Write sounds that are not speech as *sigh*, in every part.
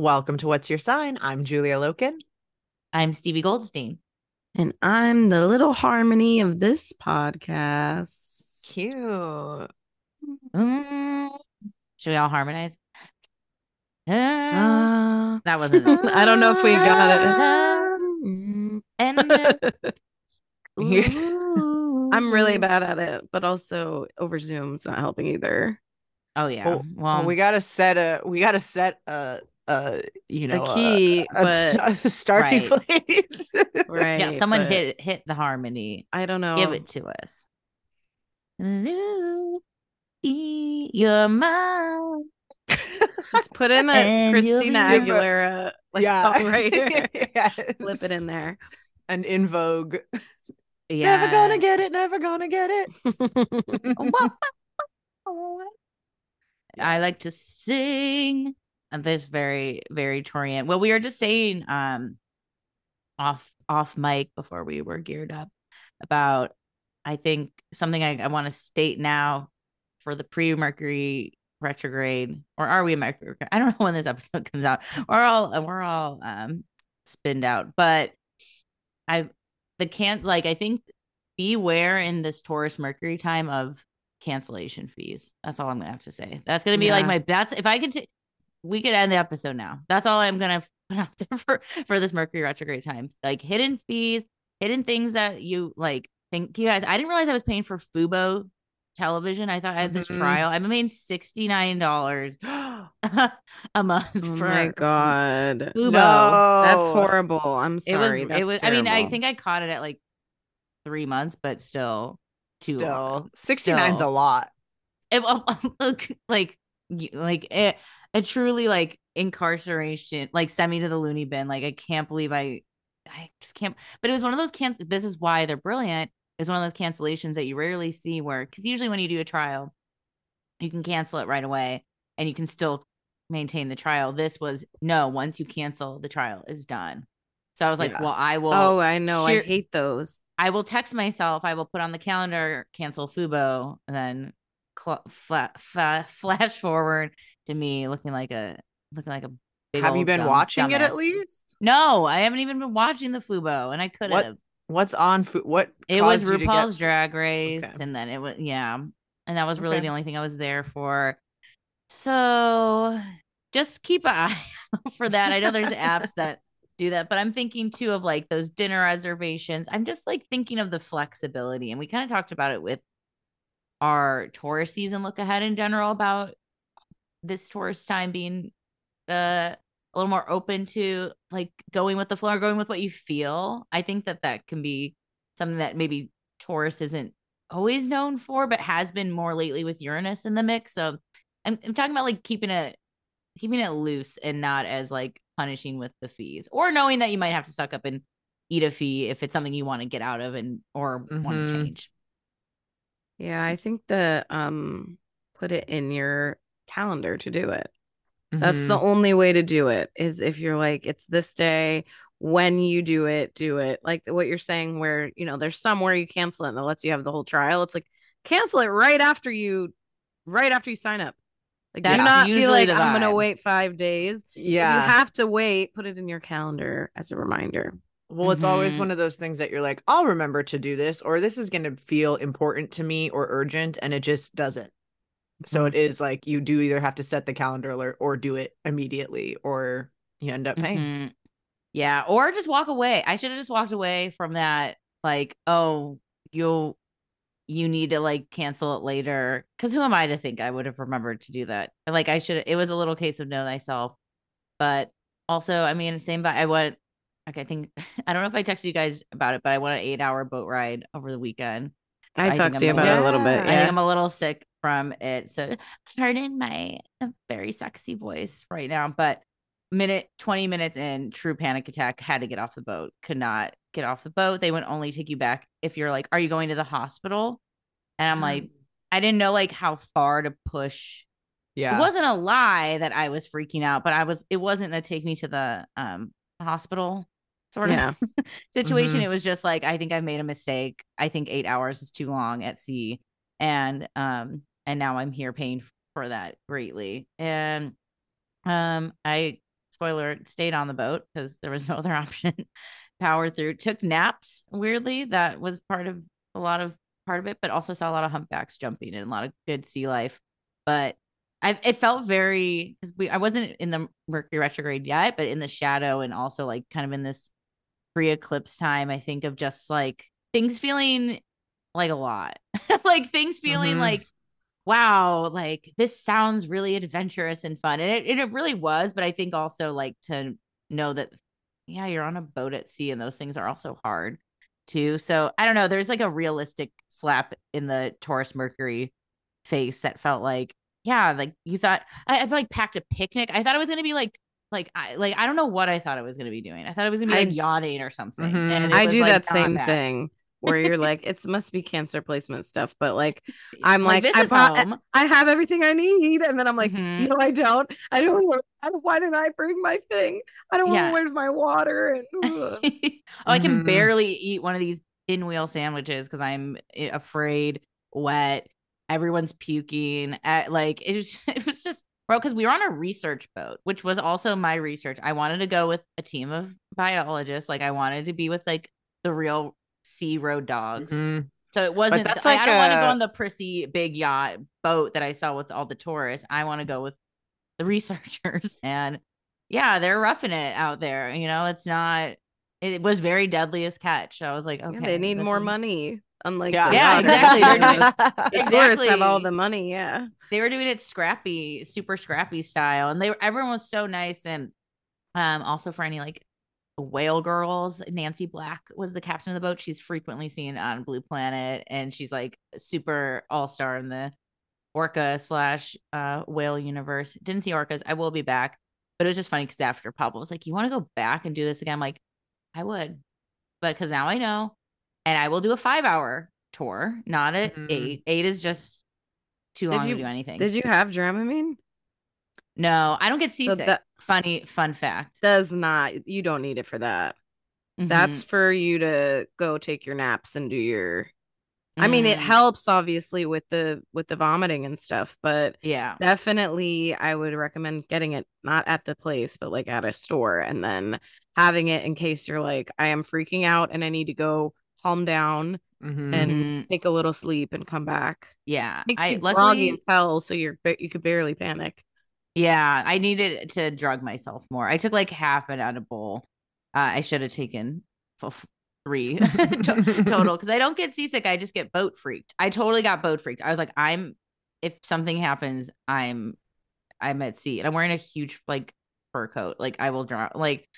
Welcome to What's Your Sign? I'm Julia Loken. i'm stevie goldstein And I'm the little harmony of this podcast. Cute. Mm. should we all harmonize Uh, Uh, that wasn't *laughs* I don't know if we got it and *laughs* I'm really bad at it, but also over Zoom's not helping either. oh yeah Well, well, well, we gotta set a we gotta set a Uh, a you know a key, a, but a starting Right. *laughs* place. right. yeah someone but hit hit the harmony I don't know. give it to us Louis, you're mine Just put in a Christina Aguilera like yeah. songwriter. *laughs* yes. Flip it in there. And En Vogue. yeah Never gonna get it. Never gonna get it. *laughs* I like to sing. This very, very Taurean. Well, we were just saying um off off mic before we were geared up about I think something I, I want to state now for the pre-Mercury retrograde, or are we Mercury? I don't *laughs* know when this episode comes out. We're all we're all um spinned out, but I the can't like I think beware in this Taurus Mercury time of cancellation fees. That's all I'm gonna have to say. That's gonna be like my that's if I could t- we could end the episode now. That's all I'm gonna *laughs* put out there for for this Mercury retrograde time. Like hidden fees, hidden things that you like think you guys. I didn't realize I was paying for Fubo television. I thought I had this Mhm. trial. I'm paying sixty nine dollars *laughs* a month Oh for my god. Fubo. That's horrible. I'm sorry. It was sorry. it was I mean I think I caught it at like three months, but still too long. Still, 69's a lot. It- *laughs* look, like like it, it truly like incarceration like send me to the loony bin like i can't believe i i just can't but it was one of those can this is why they're brilliant is one of those cancellations that you rarely see where because usually when you do a trial you can cancel it right away and you can still maintain the trial. This was no, once you cancel, the trial is done. So I was like, Yeah. well, I will oh, I know. sheer- I hate those. I will text myself. I will put on the calendar, cancel Fubo, and then cl- fla- fa- flash forward to me looking like a looking like a. Big Have you been dumb watching it at least? No, I haven't even been watching the Fubo, and I could What have. What's on Fubo? What It was to get- RuPaul's Drag Race, Okay. and then it was yeah, and that was really Okay. the only thing I was there for. So just keep an *laughs* eye for that. I know there's apps that *laughs* do that, but I'm thinking too of like those dinner reservations. I'm just like thinking of the flexibility, and we kind of talked about it with our Taurus season look ahead in general about this Taurus time being uh, a little more open to like going with the flow or going with what you feel. I think that that can be something that maybe Taurus isn't always known for, but has been more lately with Uranus in the mix. So I'm, I'm talking about like keeping it keeping it loose and not as like punishing with the fees or knowing that you might have to suck up and eat a fee if it's something you want to get out of and or want Mhm. to change. Yeah, I think the um put it in your calendar to do it. That's the Mhm. only way to do it is if you're like, it's this day. When you do it, do it. Like what you're saying, where you know, there's somewhere you cancel it and it lets you have the whole trial. It's like cancel it right after you right after you sign up. Like do That's not be usually like, I'm gonna wait five days. If yeah. You have to wait, put it in your calendar as a reminder. Well, it's always Mhm. one of those things that you're like, I'll remember to do this, or this is going to feel important to me or urgent, and it just doesn't. So it is like you do either have to set the calendar alert or do it immediately, or you end up paying. Mhm. Yeah, or just walk away. I should have just walked away from that. Like, oh, you'll you need to like cancel it later. Because who am I to think I would have remembered to do that? Like, I should. It was a little case of know thyself, but also, I mean, same. But I went. Like, I think *laughs* I don't know if I texted you guys about it, but I went an eight hour boat ride over the weekend. I, I talked to you about it a little bit. little- I think I'm a little sick from it. So *laughs* pardon my uh, very sexy voice right now, but minute 20 minutes in, true panic attack, had to get off the boat, could not get off the boat. They would only take you back if you're like, Are you going to the hospital? And I'm like, I didn't know like how far to push. yeah. It wasn't a lie that I was freaking out, but I was it wasn't a take me to the um hospital sort of Yeah. *laughs* situation. Mhm. It was just like I think I made a mistake. I think eight hours is too long at sea, and um, and now I'm here paying for that greatly. And um, I spoiler stayed on the boat because there was no other *laughs* option. Power through, took naps. Weirdly, that was part of a lot of part of it, but also saw a lot of humpbacks jumping and a lot of good sea life. But I it felt very because we I wasn't in the Mercury retrograde yet, but in the shadow and also like kind of in this pre-eclipse time, I think of just like things feeling like a lot. *laughs* like things feeling Mhm. like wow, like this sounds really adventurous and fun. And it, and it really was, but I think also like to know that yeah, you're on a boat at sea and those things are also hard too. So I don't know, there's like a realistic slap in the Taurus Mercury face that felt like yeah, like you thought I, I like packed a picnic. I thought it was gonna be like like I like I don't know what I thought I was gonna be doing. I thought it was gonna be I- like yachting or something. Mhm. And it I do like, that same that. thing where you're *laughs* like, it must be cancer placement stuff, but like I'm like, this I is bought- home. I have everything I need, and then I'm like, Mhm. no, I don't. I don't. want- I don't- Why did I bring my thing? I don't Yeah. want where's my water and ugh. *laughs* oh, I can Mhm. barely eat one of these pinwheel sandwiches because I'm afraid, wet. Everyone's puking. At, like it was, *laughs* it was just bro. Because we were on a research boat, which was also my research. I wanted to go with a team of biologists. Like I wanted to be with like the real sea road dogs. Mhm. So it wasn't. that's I, I don't want to go on the prissy big yacht boat that I saw with all the tourists. I want to go with the *laughs* researchers, and yeah, they're roughing it out there. You know, it's not. It was very deadliest catch. I was like, okay, Yeah, they need more is- money. Unlike Yeah, Yeah, exactly. They're doing- *laughs* The tourists have all the money. Yeah. They were doing it scrappy, super scrappy style, and they were everyone was so nice. And um, also for any like whale girls, Nancy Black was the captain of the boat. She's frequently seen on Blue Planet, and she's like super all star in the orca slash uh whale universe. Didn't see orcas. I will be back, but it was just funny because after Pablo was like, "You want to go back and do this again?" I'm like, "I would," but because now I know, and I will do a five hour tour, not at Mhm. eight. Eight is just too Did long you- to do anything. Did you have Dramamine? No, I don't get seasick. that- Funny fun fact. Does not. You don't need it for that. Mhm. That's for you to go take your naps and do your. I mean, it Mm, helps obviously with the with the vomiting and stuff, but Yeah. definitely I would recommend getting it not at the place, but like at a store, and then having it in case you're like, I am freaking out and I need to go calm down Mhm. and take a little sleep and come back. Yeah. Makes I you groggy luckily as hell, so you're you could barely panic. Yeah, I needed to drug myself more. I took like half an edible. Uh, I should have taken f- three *laughs* to- total *laughs* because I don't get seasick. I just get boat freaked. I totally got boat freaked. I was like, I'm if something happens, I'm I'm at sea and I'm wearing a huge like fur coat. Like I will drown. Like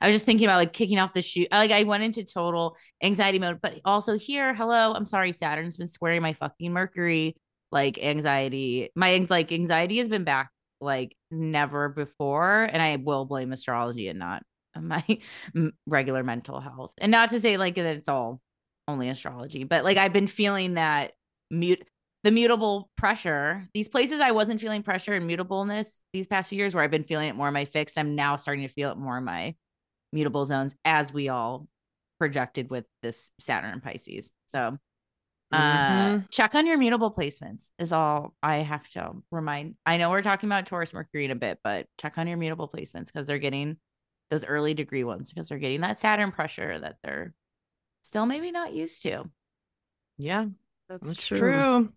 I was just thinking about like kicking off the shoe. Like I went into total anxiety mode. But also here, hello, I'm sorry, Saturn's been squaring my fucking Mercury. Like anxiety, my like anxiety has been back like never before, and I will blame astrology and not *laughs* my regular mental health. And not to say like that it's all only astrology, but like I've been feeling that mute the mutable pressure. These places I wasn't feeling pressure and mutableness these past few years where I've been feeling it more in my fixed. I'm now starting to feel it more in my mutable zones as we all projected with this Saturn Pisces. So uh Mhm. check on your mutable placements is all I have to remind. I know we're talking about Taurus Mercury in a bit, but check on your mutable placements because they're getting those early degree ones because they're getting that Saturn pressure that they're still maybe not used to. Yeah, That's, that's true.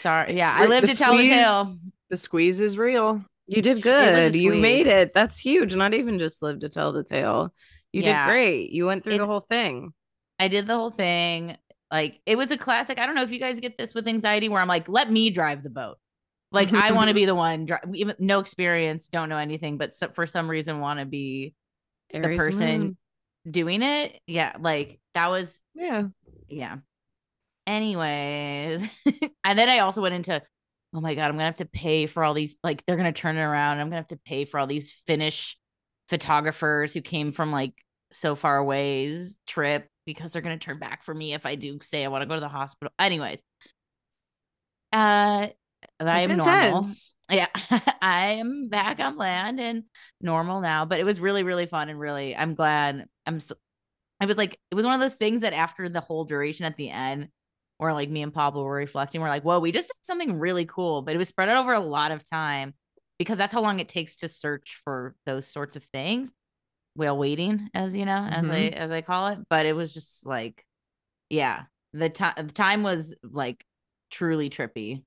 Sorry. It's Yeah, I re- live the to tell the tale. The squeeze is real. You did It was a good. You made it. That's huge. Not even just live to tell the tale. You Yeah. did great. You went through the whole thing. I did the whole thing. Like it was a classic. I don't know if you guys get this with anxiety where I'm like, let me drive the boat. Like I *laughs* want to be the one, dri- even no experience, don't know anything, but so, for some reason want to be Aries the person moon. doing it. Yeah, like that was Yeah. yeah. Anyways, *laughs* and then I also went into, oh my god, I'm gonna have to pay for all these. Like they're gonna turn it around. I'm gonna have to pay for all these Finnish photographers who came from like so far away's trip because they're gonna turn back for me if I do say I want to go to the hospital. Anyways, uh, I am normal. Yeah, *laughs* I am back on land and normal now, but it was really, really fun and really, I'm glad. I'm so, I was like, it was one of those things that after the whole duration at the end, where like me and Pablo were reflecting, we're like, whoa, we just did something really cool, but it was spread out over a lot of time because that's how long it takes to search for those sorts of things. Whale waiting, as you know, as I as I call it. But it was just like, yeah, the time the time was like truly trippy.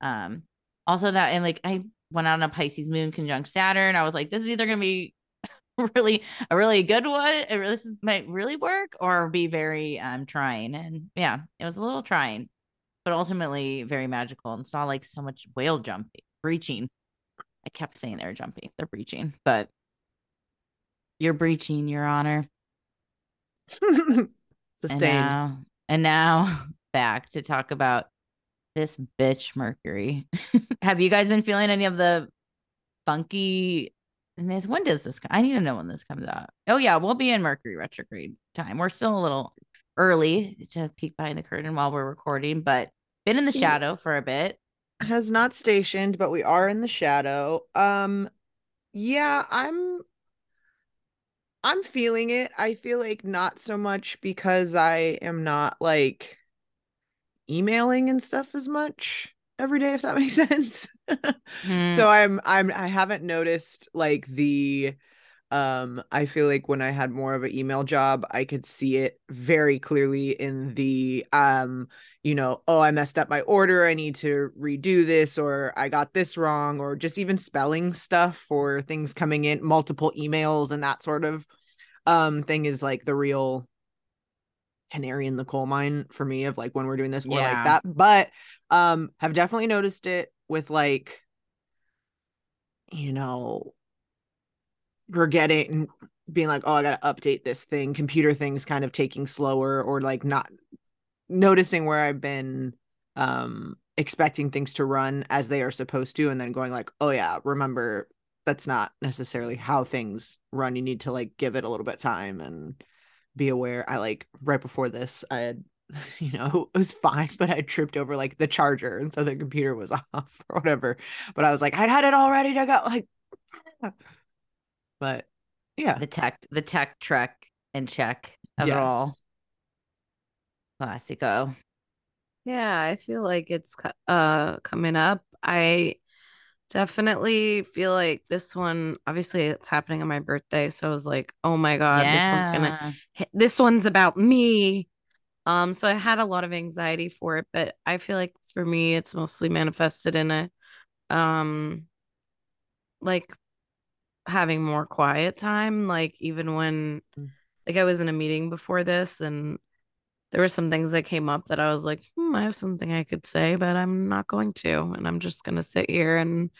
Um, also that and like I went out on a Pisces moon conjunct Saturn. I was like, this is either gonna be *laughs* really a really good one. It really, this is, might really work or be very um trying. And yeah, it was a little trying, but ultimately very magical and saw like so much whale jumping, breaching. I kept saying they're jumping, they're breaching, but you're breaching, Your Honor. *laughs* And now, and now *laughs* back to talk about this bitch Mercury. *laughs* Have you guys been feeling any of the funky? When does this? Come? I need to know when this comes out. Oh yeah, we'll be in Mercury retrograde time. We're still a little early to peek behind the curtain while we're recording, but been in the shadow for a bit. has not stationed, but we are in the shadow. Um yeah, I'm I'm feeling it. I feel like not so much because I am not like emailing and stuff as much every day if that *laughs* makes sense. Hmm. So I'm I'm I haven't noticed like the um I feel like when I had more of an email job, I could see it very clearly in the um you know, oh, I messed up my order, I need to redo this or I got this wrong or just even spelling stuff for things coming in, multiple emails and that sort of um thing is like the real canary in the coal mine for me of like when we're doing this more Yeah. like that. But um have definitely noticed it with like you know forgetting being like oh i gotta update this thing computer things kind of taking slower or like not noticing where i've been um expecting things to run as they are supposed to and then going like oh yeah remember that's not necessarily how things run you need to like give it a little bit of time and be aware i like right before this i had *laughs* you know, it was fine, but I tripped over like the charger and so the computer was *laughs* off or whatever. But I was like, I'd had it all ready to go. Like, but yeah. The tech, the tech trek and check of it all. Classico. Yeah, I feel like it's uh coming up. I definitely feel like this one obviously it's happening on my birthday, so I was like, "Oh my god, this one's hit- this one's about me." Um so I had a lot of anxiety for it, but I feel like for me it's mostly manifested in a um like having more quiet time, like even when Mm. like I was in a meeting before this and there were some things that came up that I was like, hmm, I have something I could say, but I'm not going to. And I'm just going to sit here and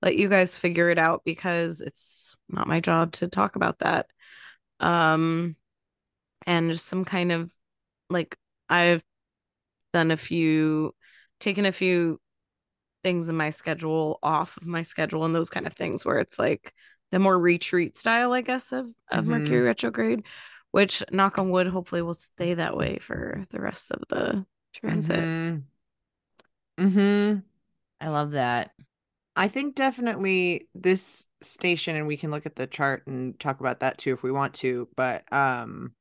let you guys figure it out because it's not my job to talk about that. Um, and just some kind of like, I've done a few, taken a few things in my schedule off of my schedule and those kind of things where it's like the more retreat style, I guess, of, of Mhm. Mercury retrograde which knock on wood hopefully will stay that way for the rest of the transit Mhm. Mhm. I love that. I think definitely this station, and we can look at the chart and talk about that too if we want to. But um,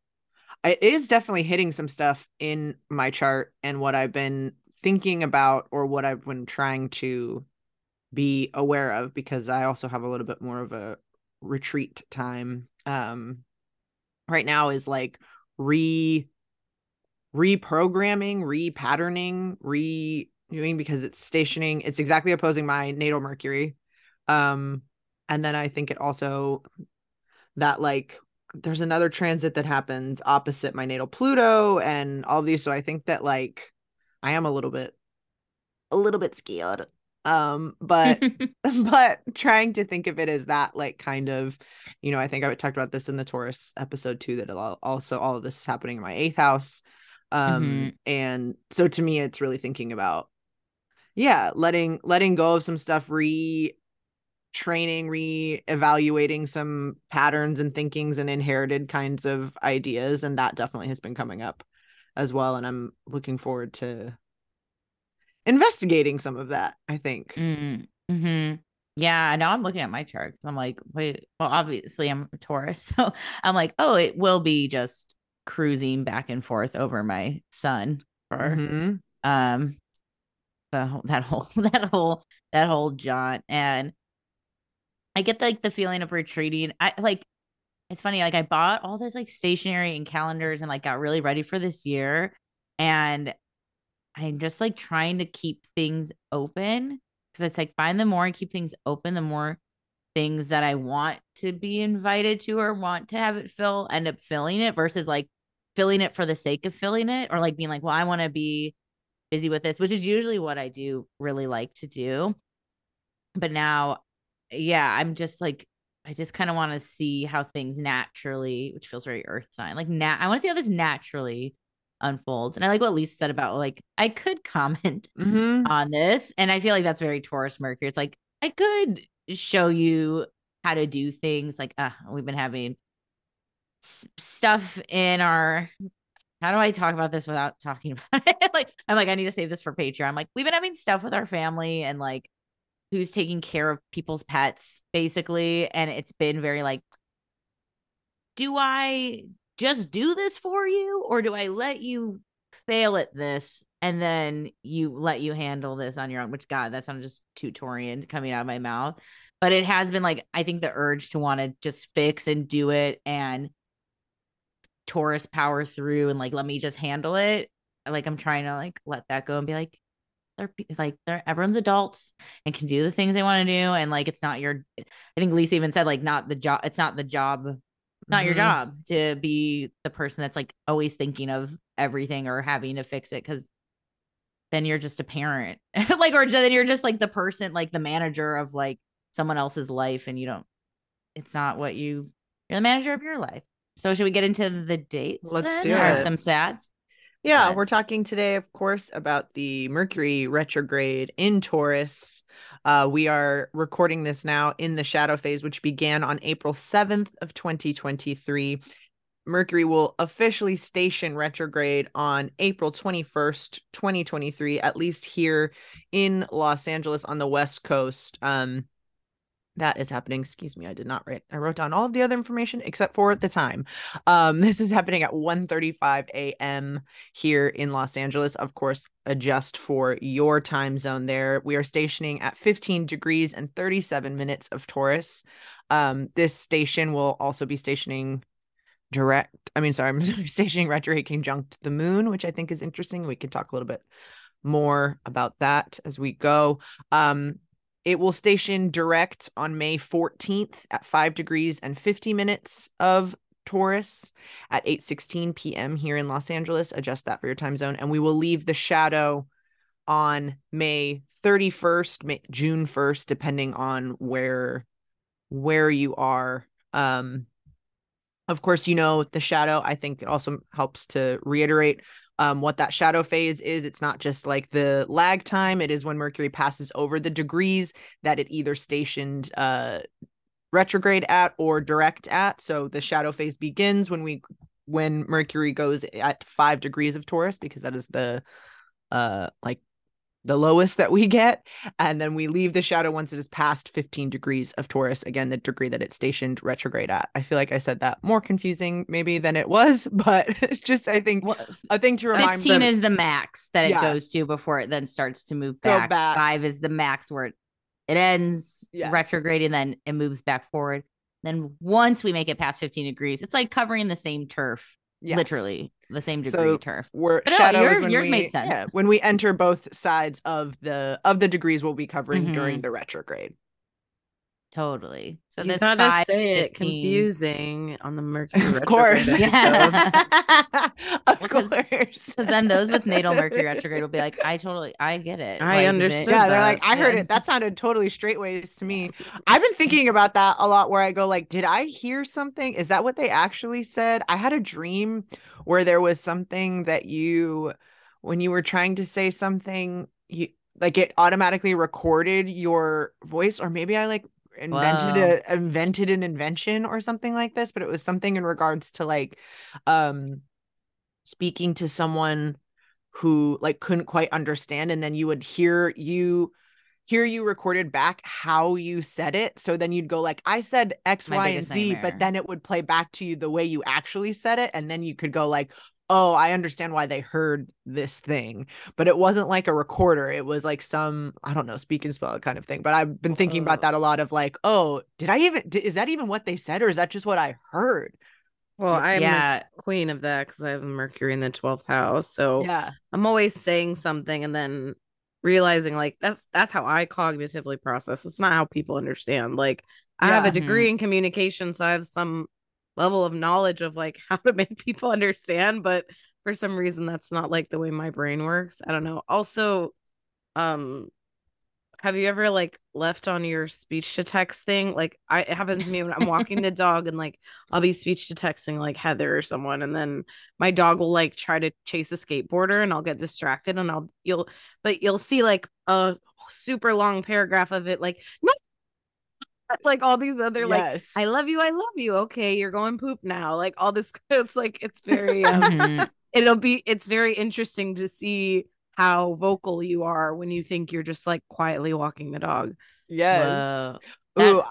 it is definitely hitting some stuff in my chart and what I've been thinking about or what I've been trying to be aware of because I also have a little bit more of a retreat time. Um, right now is like re reprogramming, repatterning, redoing because it's stationing. It's exactly opposing my natal Mercury. Um, and then I think it also that like there's another transit that happens opposite my natal Pluto and all these. So I think that like I am a little bit a little bit scared. Um, but *laughs* *laughs* but trying to think of it as that like kind of you know i think i talked about this in the taurus episode too that al- also all of this is happening in my eighth house um Mhm. and so to me it's really thinking about yeah letting letting go of some stuff re training re-evaluating some patterns and thinkings and inherited kinds of ideas and that definitely has been coming up as well and i'm looking forward to investigating some of that i think Mm, hmm Yeah, now I'm looking at my chart 'cause I'm like, wait, well, obviously I'm a Taurus. *laughs* So I'm like, oh, it will be just cruising back and forth over my sun for Mhm. um the whole, that whole *laughs* that whole that whole jaunt. And I get like the feeling of retreating. I like it's funny, like I bought all this like stationery and calendars and like got really ready for this year. And I'm just like trying to keep things open because it's like find the more I keep things open, the more things that I want to be invited to or want to have it fill end up filling it versus like filling it for the sake of filling it or like being like, well, I want to be busy with this, which is usually what I do really like to do. But now, yeah, I'm just like, I just kind of want to see how things naturally, which feels very earth sign, like nat. I want to see how this naturally unfolds. And I like what Lisa said about like I could *laughs* comment Mhm. on this, and I feel like that's very Taurus Mercury. It's like I could show you how to do things. Like, uh, we've been having s- stuff in our. How do I talk about this without talking *laughs* about it? like, I'm like, I need to save this for Patreon. I'm like, we've been having stuff with our family and like who's taking care of people's pets, basically. And it's been very like, do I just do this for you or do I let you fail at this and then you let you handle this on your own? Which, God, that sounds just tutorian coming out of my mouth. But it has been like, I think the urge to want to just fix and do it and Taurus power through and like, let me just handle it. Like, I'm trying to like let that go and be like, they're like they're everyone's adults and can do the things they want to do and like it's not your i think lisa even said like not the job it's not the job not your Mhm. job to be the person that's like always thinking of everything or having to fix it because then you're just a parent *laughs* like or then you're just like the person like the manager of like someone else's life and you don't it's not what you you're the manager of your life so should we get into the dates Let's then, do or it. some stats Yeah, we're talking today, of course, about the Mercury retrograde in Taurus. Uh, we are recording this now in the shadow phase, which began on April 7th of 2023. Mercury will officially station retrograde on April 21st, 2023, at least here in Los Angeles on the West Coast. Um, that is happening. Excuse me, I did not write. I wrote down all of the other information except for the time. Um, *laughs* this is happening at 1:35 a.m. here in Los Angeles. Of course, adjust for your time zone there. We are stationing at 15 degrees and 37 minutes of Taurus. Um, this station will also be stationing direct. I mean, sorry, I'm *laughs* stationing retrograde conjunct the moon, which I think is interesting. We can talk a little bit more about that as we go. Um, it will station direct on May 14th at 5 degrees and 50 minutes of Taurus at 8:16 p.m. here in Los Angeles. Adjust that for your time zone and we will leave the shadow on May 31st, May, June 1st depending on where where you are. Um of course, you know, the shadow I think it also helps to reiterate um, what that shadow phase is. It's not just like the lag time, it is when Mercury passes over the degrees that it either stationed uh, retrograde at or direct at. So the shadow phase begins when we when Mercury goes at five degrees of Taurus, because that is the uh like the lowest that we get. And then we leave the shadow once it is past 15 degrees of Taurus, again, the degree that it's stationed retrograde at. I feel like I said that more confusing maybe than it was, *laughs* but just I think Well, a thing to remind 15 them. is the max that it Yeah. goes to before it then starts to move back. back. Five is the max where it, it ends Yes. retrograde and then it moves back forward. Then once we make it past 15 degrees, it's like covering the same turf, Yes. literally the same degree So turf. We're But no, shadow is your- when yours we, made sense. Yeah, when we enter both sides of the of the degrees we'll be covering Mhm. during the retrograde. Totally. So you this gotta five, say it confusing on the Mercury *laughs* *laughs* *laughs* of course. episode. of Well, 'cause- course. So then those with natal Mercury retrograde will be like, I totally, I get it. I Like, understood they- yeah, they're like, I heard Yes. it. That sounded totally straightways to me. I've been thinking about that a lot where I go, like, did I hear something? Is that what they actually said? I had a dream where there was something that you when you were trying to say something, you like it automatically recorded your voice, or maybe I like invented Whoa. a invented an invention or something like this, but it was something in regards to like um speaking to someone who like couldn't quite understand and then you would hear you hear you recorded back how you said it. So then you'd go like i said x My y and z nightmare. but then it would play back to you the way you actually said it and then you could go like oh i understand why they heard this thing. But it wasn't like a recorder. It was like some i don't know speak and spell kind of thing. But i've been thinking about oh. that a lot of like oh did i even is that even what they said or is that just what i heard? Well, I'm yeah. the queen of that because I have Mercury in the 12th house. So yeah. I'm always saying something and then realizing like that's that's how I cognitively process. It's not how people understand. Like I have a degree in communication, so I have some level of knowledge of like *laughs* how to make people understand, but for some reason that's not like the way my brain works. I don't know. Also, um have you ever like left on your speech to text thing? Like I it happens to me when I'm walking the *laughs* dog and like I'll be speech to texting like Heather or someone and then my dog will like try to chase a skateboarder and I'll get distracted and I'll you'll but you'll see like a super long paragraph of it like no *laughs* like all these other like I love you, I love you. Okay, you're going poop now. Like all this *laughs* it's like it's very um, Mhm. it'll be it's very interesting to see how vocal you are when you think you're just like quietly walking the dog. yes That-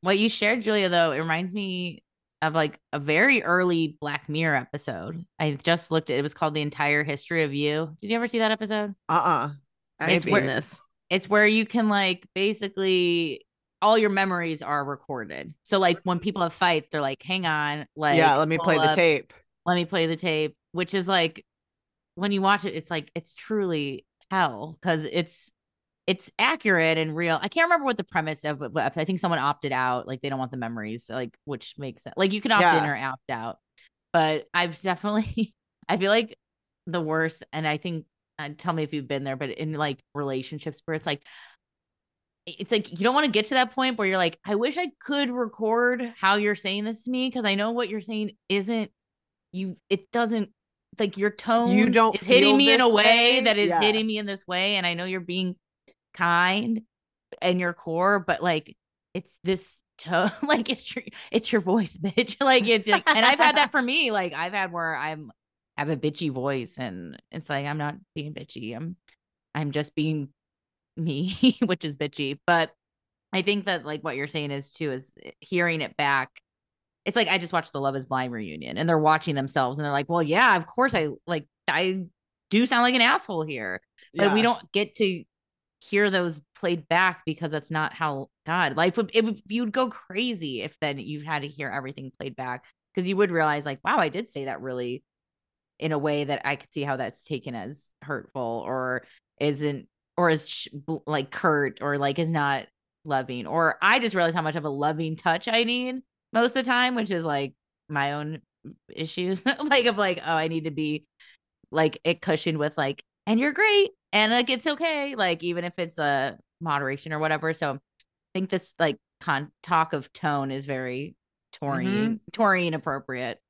What you shared, Julia, though, it reminds me of like a very early Black Mirror episode. I just looked at it was called The Entire History of You. Did you ever see that episode? uh-uh I've It's seen where- this. It's where you can like basically all your memories are recorded. So like when people have fights, they're like, hang on, like yeah let me play pull the tape Let me play the tape, which is like when you watch it, it's like it's truly hell because it's it's accurate and real. I can't remember what the premise of, but I think someone opted out, like they don't want the memories, like which makes sense. Like you can opt in or opt out, but I've definitely, *laughs* I feel like the worst, and I think, uh, tell me if you've been there, but in like relationships where it's like, it's like you don't want to get to that point where you're like, I wish I could record how you're saying this to me because I know what you're saying isn't you. It doesn't like your tone. you don't is hitting me in a way, way? that is Yeah. hitting me in this way, and I know you're being kind and your core, but like it's this tone *laughs* like it's your it's your voice, *laughs* bitch. like it's like, and I've had that *laughs* for me. Like I've had where I'm have a bitchy voice, and it's like I'm not being bitchy. I'm I'm just being me, which is bitchy. But I think that like what you're saying is too is eh, hearing it back. It's like I just watched the Love Is Blind reunion, and they're watching themselves, and they're like, "Well, yeah, of course I like I do sound like an asshole here, but we don't get to hear those played back because that's not how God life would. It would you'd go crazy if then you had to hear everything played back because you would realize like, wow, I did say that really in a way that I could see how that's taken as hurtful or isn't or is sh- like curt or like is not loving or I just realized how much of a loving touch I need most of the time, which is like my own issues, *laughs* like of like, oh, I need to be like it cushioned with like, and you're great, and like it's okay, like even if it's a moderation or whatever. So I think this like con talk of tone is very Taurean, Taurean appropriate.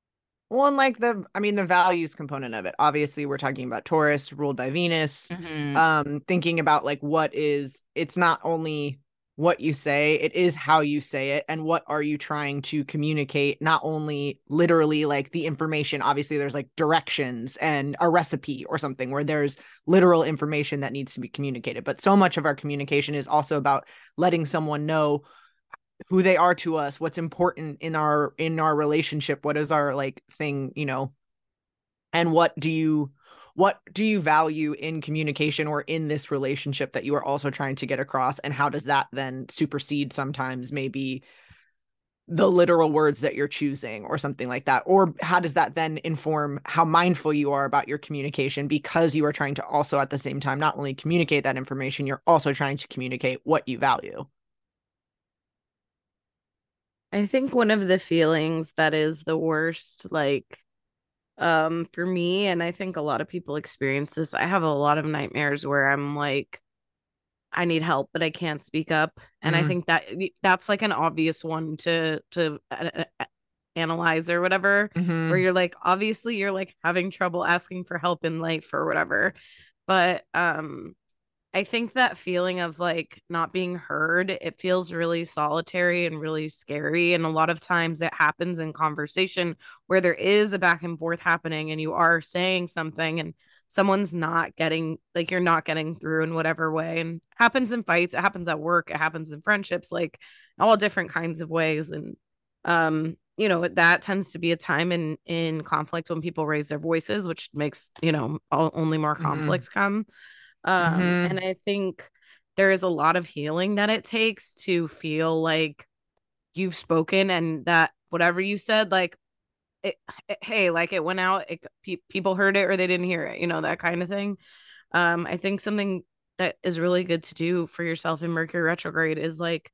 Well, and like the, I mean, the values component of it. Obviously, we're talking about Taurus ruled by Venus. Mhm. Um, thinking about like what is, it's not only what you say, it is how you say it, and what are you trying to communicate. Not only literally like the information. Obviously, there's like directions and a recipe or something where there's literal information that needs to be communicated. But so much of our communication is also about letting someone know who they are to us what's important in our in our relationship what is our like thing you know and what do you what do you value in communication or in this relationship that you are also trying to get across? And how does that then supersede sometimes maybe the literal words that you're choosing or something like that? Or how does that then inform how mindful you are about your communication because you are trying to also at the same time not only communicate that information you're also trying to communicate what you value? I think one of the feelings that is the worst, like, um, for me, and I think a lot of people experience this. I have a lot of nightmares where I'm like, I need help, but I can't speak up, and I Mhm. think that that's like an obvious one to to uh, uh, analyze or whatever. Mm-hmm. where you're like obviously you're like having trouble asking for help in life or whatever but um i think that feeling of like not being heard it feels really solitary and really scary and a lot of times it happens in conversation where there is a back and forth happening and you are saying something and someone's not getting like you're not getting through in whatever way and happens in fights it happens at work it happens in friendships like all different kinds of ways and um you know that tends to be a time in in conflict when people raise their voices which makes you know all, only more Mhm. conflicts come um Mhm. and i think there is a lot of healing that it takes to feel like you've spoken and that whatever you said like it, it- hey like it went out it, pe- people heard it or they didn't hear it you know that kind of thing um i think something that is really good to do for yourself in mercury retrograde is like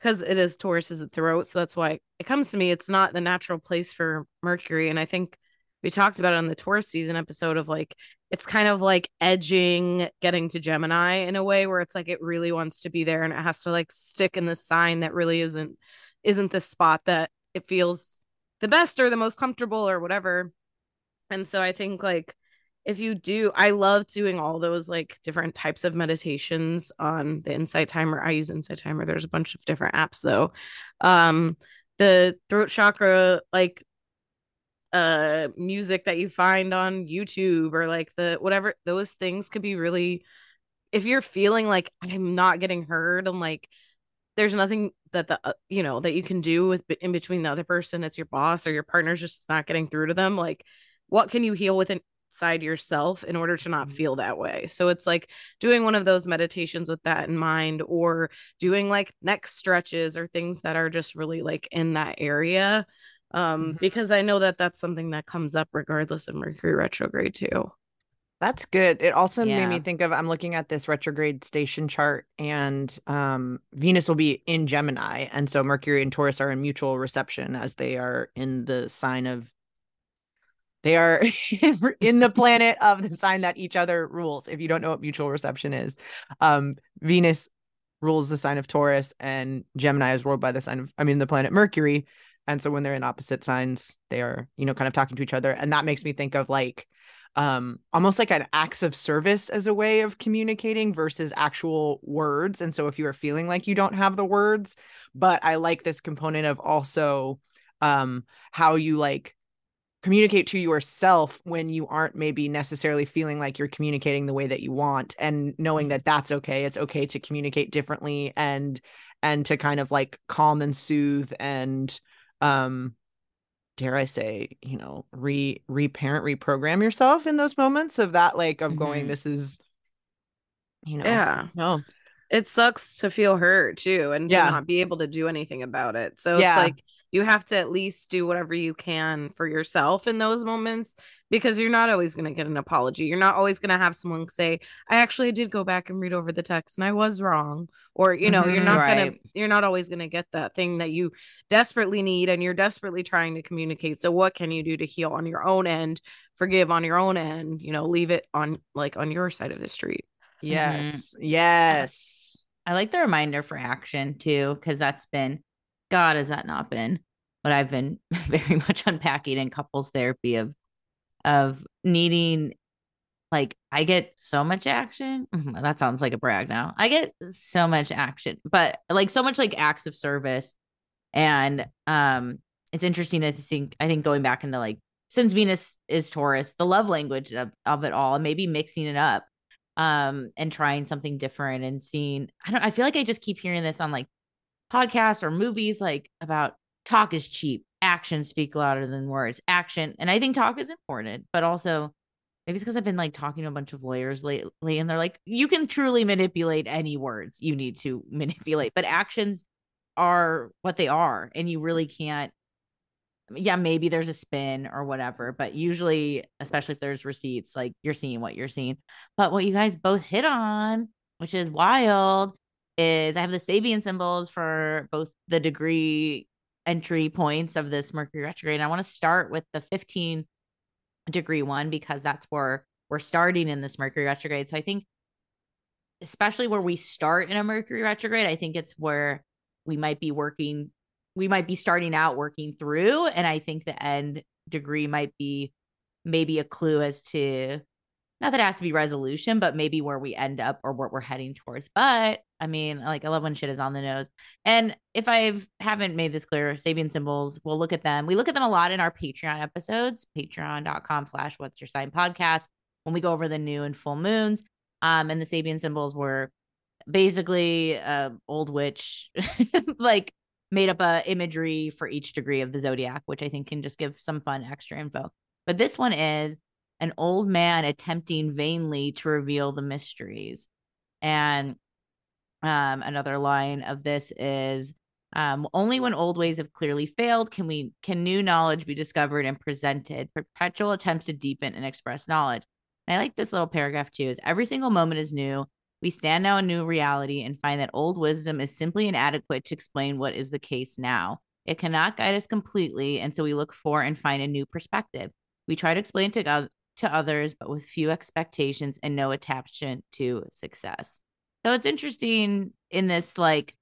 because it is Taurus is the throat, so that's why it comes to me. It's not the natural place for Mercury, and I think we talked about it on the Taurus season episode of like it's kind of like edging getting to Gemini in a way where it's like it really wants to be there and it has to like stick in the sign that really isn't isn't the spot that it feels the best or the most comfortable or whatever. And so I think like if you do i love doing all those like different types of meditations on the insight timer. I use insight timer. There's a bunch of different apps though. Um the throat chakra like uh music that you find on youtube or like the whatever those things could be really if you're feeling like i'm not getting heard and like there's nothing that the uh, you know that you can do with in between the other person it's your boss or your partner's just not getting through to them like what can you heal within inside yourself in order to not feel that way. So it's like doing one of those meditations with that in mind or doing like neck stretches or things that are just really like in that area um Mhm. because I know that that's something that comes up regardless of Mercury retrograde too. That's good. It also made me think of I'm looking at this retrograde station chart and um Venus will be in Gemini and so Mercury and Taurus are in mutual reception as they are in the sign of they are *laughs* in the planet of the sign that each other rules. If you don't know what mutual reception is, um Venus rules the sign of Taurus and Gemini is ruled by the sign of I mean the planet Mercury and so when they're in opposite signs they are you know kind of talking to each other. And that makes me think of like um almost like an acts of service as a way of communicating versus actual words. And so if you are feeling like you don't have the words but i like this component of also um how you like communicate to yourself when you aren't maybe necessarily feeling like you're communicating the way that you want and knowing that that's okay. It's okay to communicate differently and and to kind of like calm and soothe and um dare i say you know re reparent reprogram yourself in those moments of that like of going Mhm. this is you know Yeah. no It sucks to feel hurt too and Yeah. to not be able to do anything about it. So Yeah. it's like you have to at least do whatever you can for yourself in those moments because you're not always going to get an apology. You're not always going to have someone say, "I actually did go back and read over the text and I was wrong." Or, you know, you're Mhm. not going to you're not always going to get that thing that you desperately need and you're desperately trying to communicate. So what can you do to heal on your own end, forgive on your own end, you know, leave it on like on your side of the street. yes yes I like the reminder for action too, because that's been, God, has that not been what I've been *laughs* very much unpacking in couples therapy of, of needing, like, I get so much action. *laughs* That sounds like a brag now. I get so much action, but like so much like acts of service. And um, it's interesting to think, I think going back into like, since Venus is Taurus, the love language of, of it all, and maybe mixing it up um and trying something different and seeing I don't I feel like I just keep hearing this on like podcasts or movies like about talk is cheap actions speak louder than words action and I think talk is important but also maybe it's because I've been like talking to a bunch of lawyers lately and they're like you can truly manipulate any words you need to *laughs* manipulate but actions are what they are and you really can't yeah, maybe there's a spin or whatever, but usually, especially if there's receipts, like you're seeing what you're seeing. But what you guys both hit on, which is wild, is I have the Sabian symbols for both the degree entry points of this Mercury retrograde. And I want to start with the 15 degree one because that's where we're starting in this Mercury retrograde. So I think, especially where we start in a Mercury retrograde, I think it's where we might be working we might be starting out working through and i think the end degree might be maybe a clue as to not that it has to be resolution but maybe where we end up or what we're heading towards but i mean like i love when shit is on the nose and if i haven't made this clear sabian symbols we'll look at them we look at them a lot in our patreon episodes patreon.com slash what's your sign podcast when we go over the new and full moons um and the sabian symbols were basically uh old witch *laughs* like made up a imagery for each degree of the zodiac, which I think can just give some fun extra info. But this one is an old man attempting vainly to reveal the mysteries. And um, another line of this is um, only when old ways have clearly failed can we can new knowledge be discovered and presented. Perpetual attempts to deepen and express knowledge. And I like this little paragraph too. Is every single moment is new. We stand now in new reality and find that old wisdom is simply inadequate to explain what is the case now. It cannot guide us completely, and so we look for and find a new perspective. We try to explain to, go- to others, but with few expectations and no attachment to success. So it's interesting in this, like,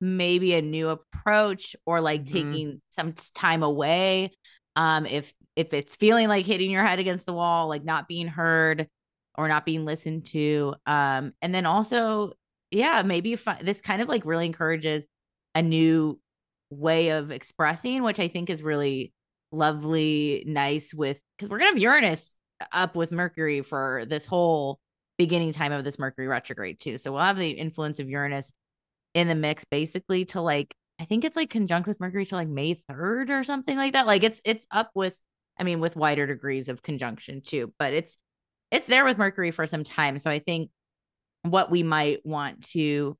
maybe a new approach or like Mhm. taking some time away. Um, if if it's feeling like hitting your head against the wall, like not being heard, or not being listened to um and then also yeah maybe if I- this kind of like really encourages a new way of expressing which i think is really lovely nice with because we're gonna have uranus up with mercury for this whole beginning time of this mercury retrograde too so we'll have the influence of uranus in the mix basically to like i think it's like conjunct with mercury to like may 3rd or something like that like it's it's up with i mean with wider degrees of conjunction too but it's it's there with Mercury for some time. So I think what we might want to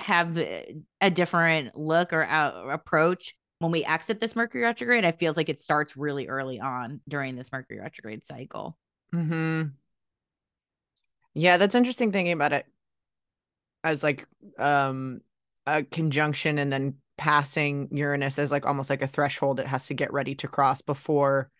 have a different look or out, approach when we exit this Mercury retrograde, I feels like it starts really early on during this Mercury retrograde cycle. hmm Yeah, that's interesting thinking about it as like um a conjunction and then passing Uranus as like almost like a threshold it has to get ready to cross before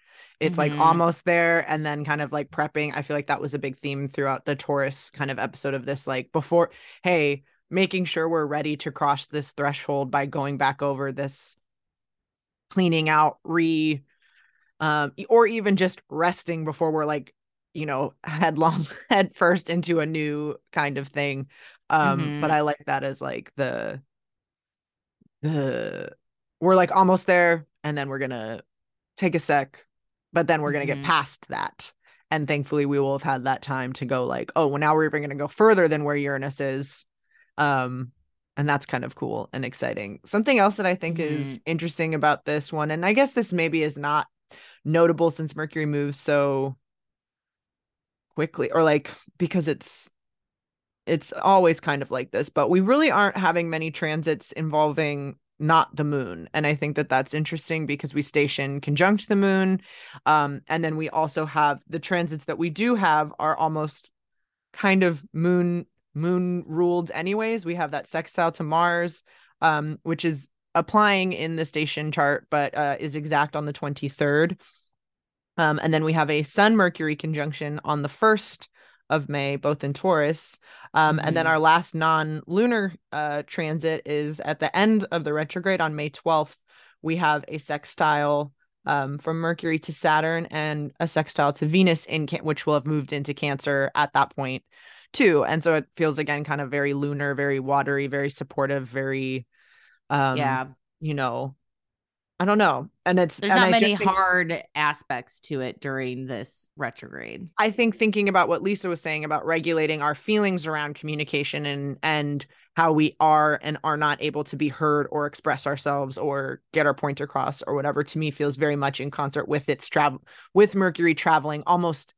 it's like Mhm. almost there and then kind of like prepping. I feel like that was a big theme throughout the Taurus kind of episode of this like before hey, making sure we're ready to cross this threshold by going back over this cleaning out, re um or even just resting before we're like you know headlong *laughs* head first into a new kind of thing um but Mhm. i like that as like the the we're like almost there and then we're gonna take a sec but then we're gonna Mhm. get past that and thankfully we will have had that time to go like oh well now we're even gonna go further than where uranus is um and that's kind of cool and exciting something else that i think is interesting about this one and i guess this maybe is not notable since mercury moves so quickly or like because it's it's always kind of like this but we really aren't having many transits involving not the moon and i think that that's interesting because we station conjunct the moon um and then we also have the transits that we do have are almost kind of moon moon ruled anyways. We have that sextile to mars um which is applying in the station chart but uh, is exact on the 23rd um, and then we have a Sun Mercury conjunction on the 1st of May, both in Taurus. Um, And then Mhm. our last non lunar uh, transit is at the end of the retrograde on May 12th. We have a sextile um, from Mercury to Saturn and a sextile to Venus, in can- which will have moved into Cancer at that point, too. And so it feels again kind of very lunar, very watery, very supportive, very, um, yeah. you know, I don't know. And it's There's and not I many think- hard aspects to it during this retrograde. I think thinking about what Lisa was saying about regulating our feelings around communication and and how we are and are not able to be heard or express ourselves or get our point across or whatever to me feels very much in concert with its travel with Mercury traveling almost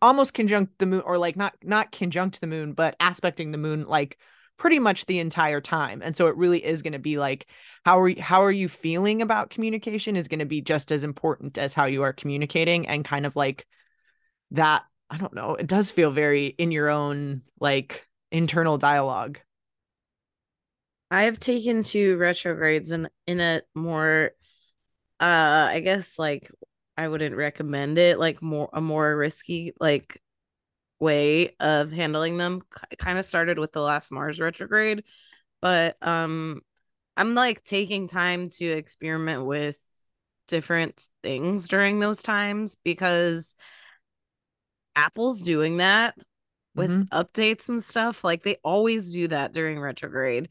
almost conjunct the moon or like not not conjunct the moon but aspecting the moon like pretty much the entire time and so it really is going to be like how are you, how are you feeling about communication is going to be just as important as how you are communicating and kind of like that i don't know it does feel very in your own like internal dialogue. I have taken two retrogrades in in a more uh I guess like I wouldn't recommend it like more a more risky like way of handling them kind of started with the last Mars retrograde but um I'm like taking time to experiment with different things during those times because Apple's doing that with Mhm. updates and stuff like they always do that during retrograde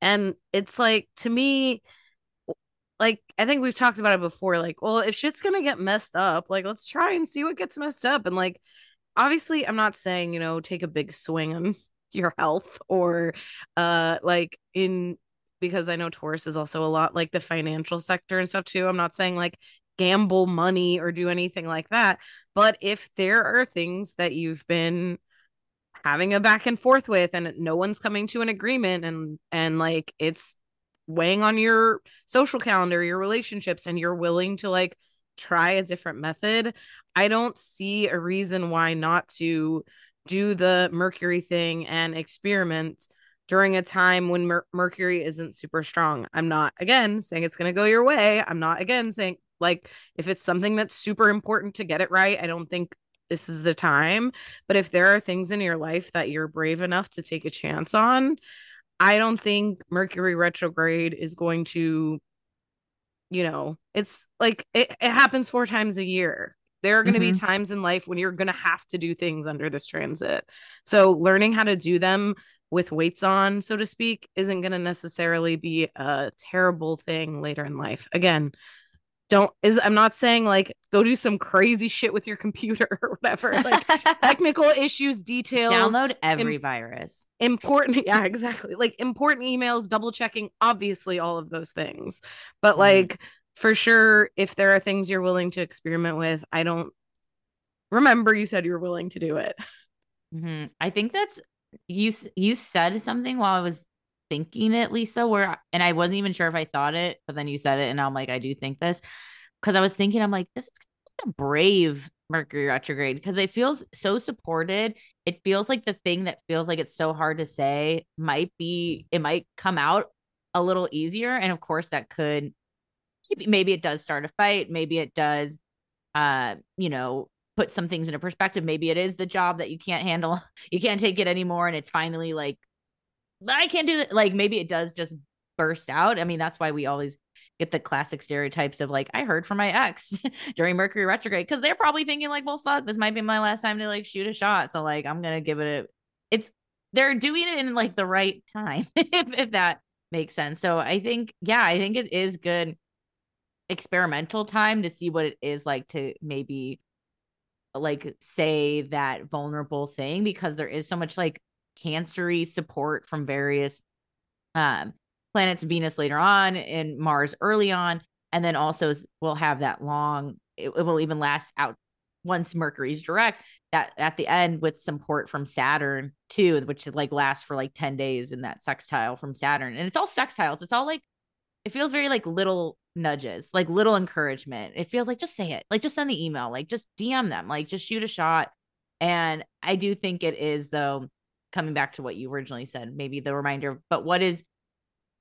and it's like to me like I think we've talked about it before like well if shit's going to get messed up like let's try and see what gets messed up and like obviously I'm not saying you know take a big swing on *laughs* your health or uh like in because I know Taurus is also a lot like the financial sector and stuff too. I'm not saying like gamble money or do anything like that but if there are things that you've been having a back and forth with and no one's coming to an agreement and and like it's weighing on your social calendar your relationships and you're willing to like try a different method. I don't see a reason why not to do the mercury thing and experiment during a time when Mer- mercury isn't super strong. I'm not again saying it's going to go your way. I'm not again saying like if it's something that's super important to get it right i don't think this is the time. But if there are things in your life that you're brave enough to take a chance on, I don't think Mercury retrograde is going to, you know, it's like it, it happens four times a year. There are going to be mm-hmm. times in life when you're going to have to do things under this transit. So learning how to do them with weights on, so to speak, isn't going to necessarily be a terrible thing later in life. Again, don't is I'm not saying like go do some crazy shit with your computer *laughs* or whatever. Like *laughs* technical issues, details, Download every virus. important *laughs* yeah exactly like important emails double checking obviously all of those things but Mhm. like for sure if there are things you're willing to experiment with i don't remember you said you were willing to do it Mhm. I think that's you. You said something while I was thinking it, Lisa. Where and I wasn't even sure if I thought it, but then you said it, and I'm like, I do think this because I was thinking, I'm like, this is kind of a brave Mercury retrograde because it feels so supported. It feels like the thing that feels like it's so hard to say might be. It might come out a little easier, and of course, that could maybe it does start a fight. Maybe it does. Uh, you know, put some things into perspective. Maybe it is the job that you can't handle, *laughs* you can't take it anymore, and it's finally like, I can't do it. Like maybe it does just burst out. I mean, that's why we always get the classic stereotypes of like I heard from my ex *laughs* during Mercury retrograde because they're probably thinking like, well, fuck, this might be my last time to like shoot a shot, so like I'm gonna give it a. It's they're doing it in like the right time, *laughs* if if that makes sense. So I think yeah, I think it is good experimental time to see what it is like to maybe like say that vulnerable thing because there is so much like cancery support from various um planets venus later on and mars early on and then also we'll have that long it, it will even last out once mercury's direct that at the end with support from saturn too which like lasts for like 10 days in that sextile from saturn and it's all sextiles it's all like it feels very like little nudges, like little encouragement. It feels like just say it, like just send the email, like just DM them, like just shoot a shot. And I do think it is, though, coming back to what you originally said, maybe the reminder, but what is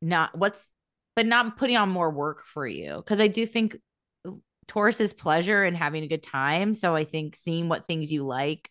not what's, but not putting on more work for you. Cause I do think Taurus is pleasure and having a good time. So I think seeing what things you like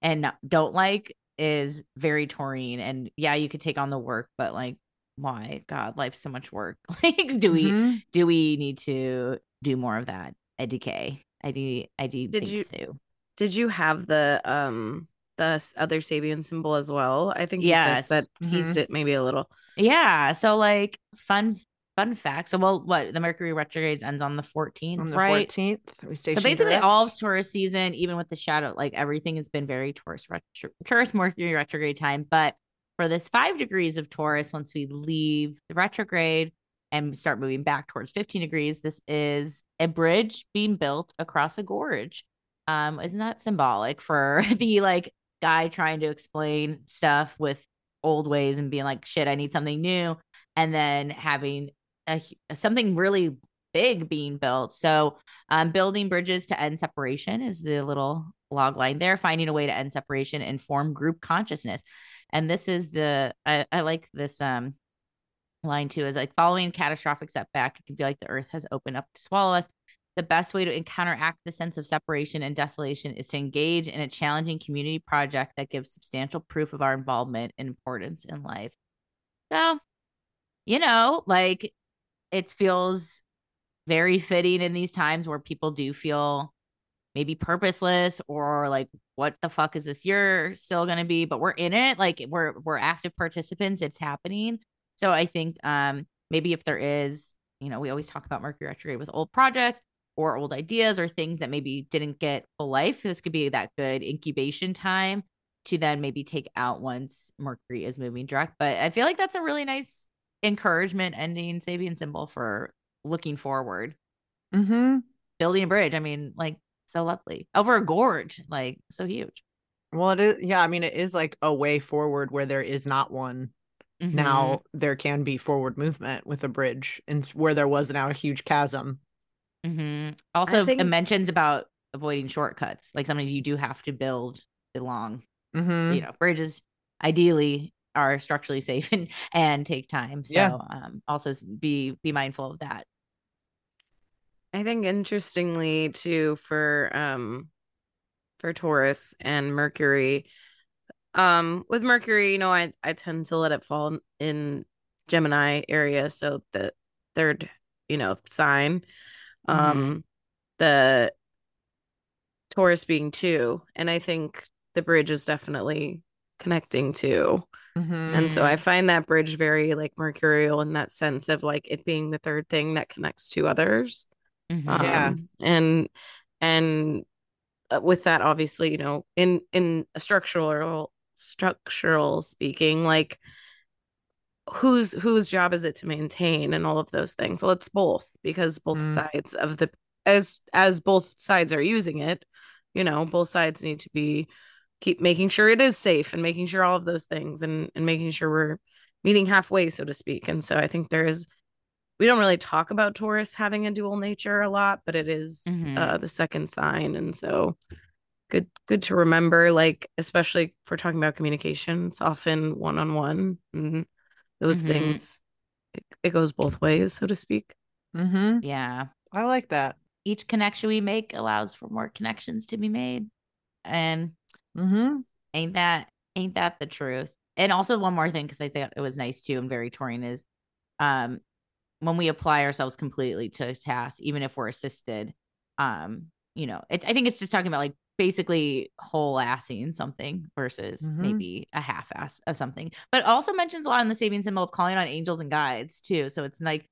and don't like is very Taurean. And yeah, you could take on the work, but like, why? God, life's so much work. *laughs* Like, do we Mhm. do we need to do more of that at decay. I do I do Did you- so. Did you have the um the other Sabian symbol as well? I think Yes. that teased it maybe a little. Yeah. So like fun fun fact. So well what the Mercury retrogrades ends on the 14th, On the right? 14th, we So basically direct. all of Taurus season, even with the shadow, like everything has been very Taurus retro- Taurus Mercury retrograde time. But for this five degrees of Taurus, once we leave the retrograde and start moving back towards 15 degrees, this is a bridge being built across a gorge. Um, isn't that symbolic for *laughs* the like guy trying to explain stuff with old ways and being like, shit, I need something new, and then having a, something really big being built. So um, building bridges to end separation is the little log line there, finding a way to end separation and form group consciousness. And this is the, I, I like this um, line too, is like following catastrophic setback, it can feel like the earth has opened up to swallow us. The best way to counteract the sense of separation and desolation is to engage in a challenging community project that gives substantial proof of our involvement and importance in life. So, you know, like it feels very fitting in these times where people do feel maybe purposeless or like what the fuck is this year still going to be but we're in it like we're we're active participants it's happening so i think um maybe if there is you know we always talk about mercury retrograde with old projects or old ideas or things that maybe didn't get a life this could be that good incubation time to then maybe take out once mercury is moving direct but i feel like that's a really nice encouragement ending sabian symbol for looking forward Mm-hmm. building a bridge. I mean, like so lovely over a gorge, like so huge. Well, it is. Yeah, I mean, it is like a way forward where there is not one. Mhm. Now there can be forward movement with a bridge, and where there was now a huge chasm. Mhm. also, think- it mentions about avoiding shortcuts. Like sometimes you do have to build the long, Mm-hmm. you know, bridges. Ideally, are structurally safe *laughs* and and take time. So, Yeah. um, also be be mindful of that. I think interestingly too for um for Taurus and Mercury um with Mercury you know I I tend to let it fall in Gemini area so the third you know sign um the Taurus being 2 and I think the bridge is definitely connecting to Mm-hmm. and so I find that bridge very like mercurial in that sense of like it being the third thing that connects to others Mhm. Yeah. um, and and uh, with that obviously you know in in a structural structural speaking like whose whose job is it to maintain and all of those things well it's both because both Mm. sides of the as as both sides are using it you know both sides need to be keep making sure it is safe and making sure all of those things and and making sure we're meeting halfway so to speak and so i think there is we don't really talk about Taurus having a dual nature a lot, but it is, Mhm. uh, the second sign, and so good good to remember. Like especially if we're talking about communication, it's often one on one, and those Mhm. things it, it goes both ways, so to speak. Mm-hmm. Yeah. I like that. Each connection we make allows for more connections to be made, and Mm-hmm. ain't that ain't that the truth and also one more thing because i thought it was nice too and very Taurean is um when we apply ourselves completely to a task, even if we're assisted, um, you know, it, I think it's just talking about like basically whole assing something versus Mhm. maybe a half ass of something. But also mentions a lot in the Sabian symbol of calling on angels and guides too. So it's like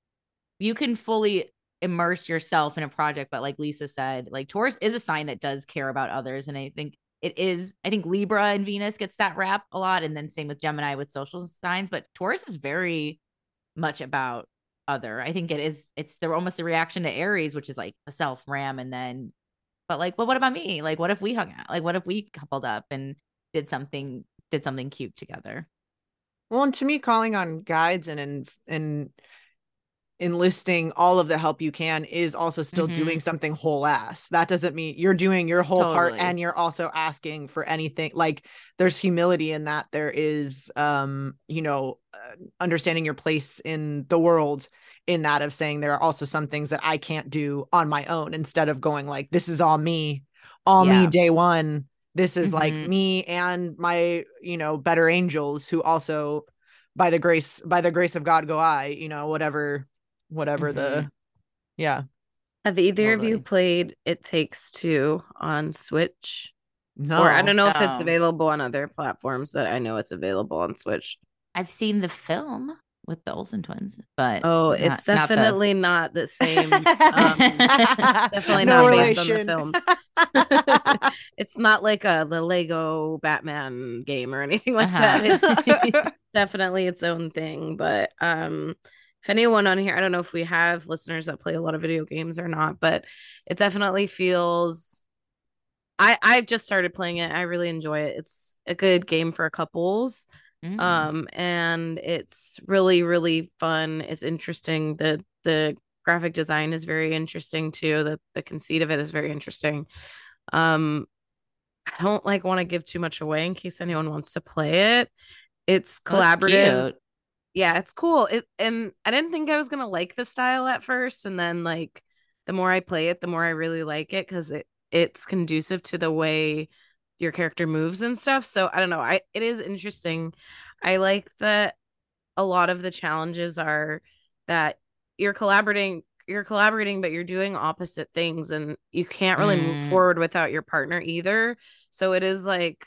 you can fully immerse yourself in a project, but like Lisa said, like Taurus is a sign that does care about others. And I think it is, I think Libra and Venus gets that rap a lot. And then same with Gemini with social signs, but Taurus is very much about other. I think it is, it's the almost a reaction to Aries, which is like a self ram. And then, but like, well, what about me? Like, what if we hung out? Like, what if we coupled up and did something, did something cute together? Well, and to me, calling on guides and and and enlisting all of the help you can is also still Mhm. doing something whole ass. That doesn't mean you're doing your whole part and you're also asking for anything. Like there's humility in that. There is, um, you know, uh, understanding your place in the world. In that of saying there are also some things that I can't do on my own. Instead of going like this is all me, all me day one. This is like Mhm. me and my, you know, better angels who also by the grace by the grace of God go I, you know, whatever whatever the yeah. Have either of you played It Takes Two on Switch? No. Or I don't know if it's available on other platforms, but I know it's available on Switch. I've seen the film with the Olsen twins, but Oh, not- it's not the- definitely not the same. um, *laughs* definitely No not based on the film. *laughs* *laughs* it's not like a the Lego Batman game or anything like that. It's definitely its own thing. But um if anyone on here, I don't know if we have listeners that play a lot of video games or not, but it definitely feels I I've just started playing it. I really enjoy it. It's a good game for couples. Mm. Um and it's really really fun. It's interesting. The the graphic design is very interesting too. The the conceit of it is very interesting. Um I don't like want to give too much away in case anyone wants to play it. It's collaborative. Yeah, it's cool. It and I didn't think I was gonna like the style at first, and then like the more I play it, the more I really like it because it it's conducive to the way your character moves and stuff. So I don't know. I it is interesting. I like that a lot of the challenges are that you're collaborating you're collaborating but you're doing opposite things and you can't really move Mm. forward without your partner either so it is like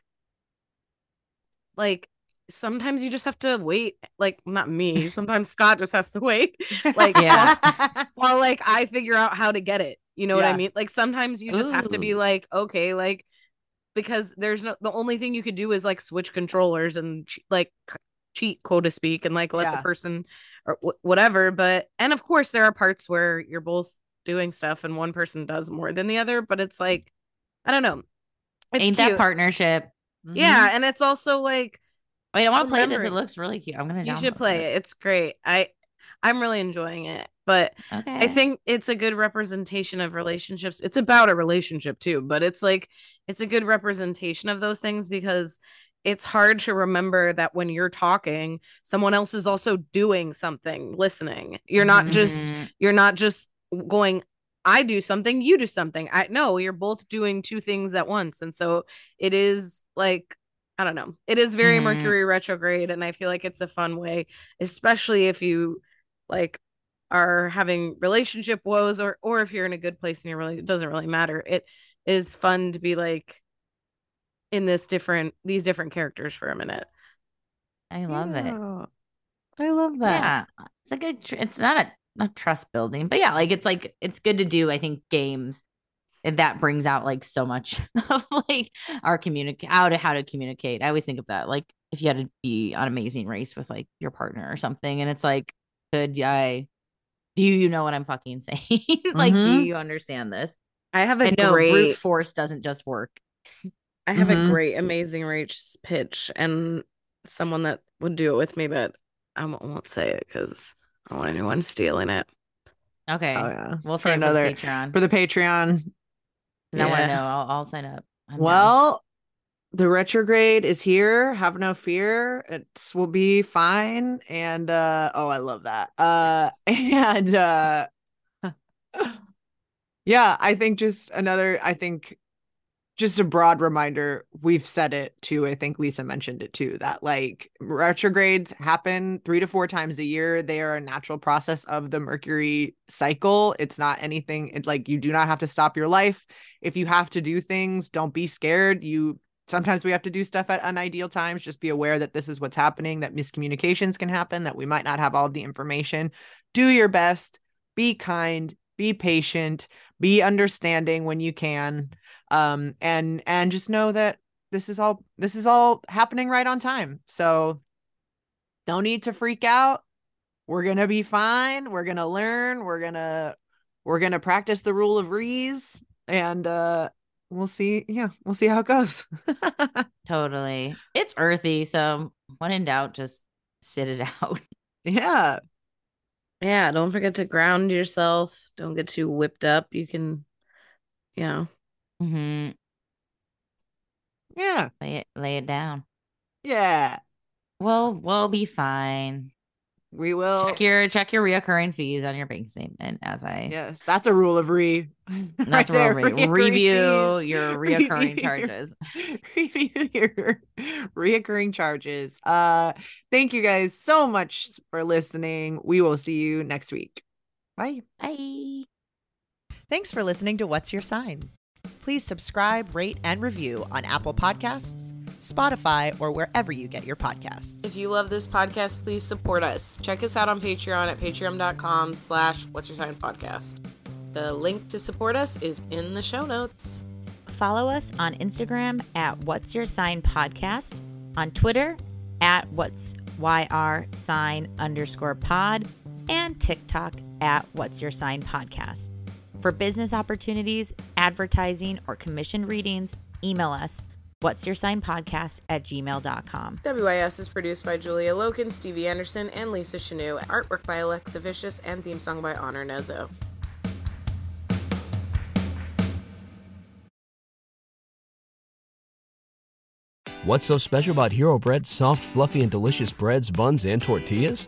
like sometimes you just have to wait like not me sometimes scott just has to wait *laughs* like Yeah. while like i figure out how to get it you know what i mean like sometimes you just have to be like okay like because there's no the only thing you could do is like switch controllers and ch- like c- cheat quote to speak and like let Yeah. the person or wh- whatever but and of course there are parts where you're both doing stuff and one person does more than the other but it's like i don't know it's Ain't cute. that partnership? Mm-hmm. yeah and it's also like Wait, I want to play this. It looks really cute. I'm gonna. you should play this. it it's great i i'm really enjoying it but Okay. I think it's a good representation of relationships. It's about a relationship too, but it's like it's a good representation of those things because it's hard to remember that when you're talking, someone else is also doing something, listening. You're not just Mhm. you're not just going I do something, you do something. I no, you're both doing two things at once. And so it is like I don't know. It is very Mhm. Mercury retrograde and I feel like it's a fun way, especially if you like are having relationship woes or or if you're in a good place and you're really it doesn't really matter. It is fun to be like in this different these different characters for a minute. I love it. I love that. Yeah, it's a good. Tr- it's not a not trust building, but yeah, like it's like it's good to do. I think games and that brings out like so much *laughs* of like our communicate how to how to communicate. I always think of that like if you had to be on Amazing Race with like your partner or something, and it's like, could I? Do you know what I'm fucking *laughs* saying? like, do Mhm. you understand this? I have a I know great brute force doesn't just work. I have a Mhm. great amazing race pitch and someone that would do it with me, but I won't, won't say it because I don't want anyone stealing it. Okay, Oh yeah. we'll for say another for the Patreon. for the Patreon. 'Cause I want to know. I'll, I'll sign up. I'm down. Well, the retrograde is here. Have no fear. It will be fine. And uh oh, I love that. Uh *laughs* and uh *laughs* yeah, I think just another I think just a broad reminder we've said it too i think lisa mentioned it too that like retrogrades happen three to four times a year. They are a natural process of the mercury cycle. It's not anything it's like you do not have to stop your life. If you have to do things don't be scared. You sometimes we have to do stuff at unideal times. Just be aware that this is what's happening that miscommunications can happen that we might not have all of the information. Do your best. Be kind. Be patient. Be understanding when you can um and and just know that this is all this is all happening right on time so no need to freak out we're gonna be fine we're gonna learn we're gonna we're gonna practice the rule of rees and uh we'll see yeah we'll see how it goes *laughs* Totally. It's earthy. So when in doubt, just sit it *laughs* out. yeah Yeah, don't forget to ground yourself. Don't get too whipped up. You can, you know, hmm yeah Lay it, lay it down. yeah Well, we'll be fine. we will Check your check your reoccurring fees on your bank statement as I yes that's a rule of re *laughs* that's right where there, we *laughs* reoccurring review fees. your *laughs* Review reoccurring your- charges. review your reoccurring charges. Uh thank you guys so much for listening. We will see you next week. Bye. Bye. Thanks for listening to What's Your Sign. Please subscribe, rate, and review on Apple Podcasts, Spotify, or wherever you get your podcasts. If you love this podcast, please support us. Check us out on Patreon at patreon.com slash what's your sign podcast. The link to support us is in the show notes. Follow us on Instagram at What's Your Sign Podcast, on Twitter at What's YR Sign underscore pod, and TikTok at What's Your Sign Podcast. For business opportunities, advertising, or commission readings, email us What's Your Sign Podcast at gmail.com. WYS is produced by Julia Loken, Stevie Anderson, and Lisa Chanoux. Artwork by Alexa Viscius and theme song by Honor Nezzo. What's so special about Hero Bread's soft, fluffy, and delicious breads, buns, and tortillas?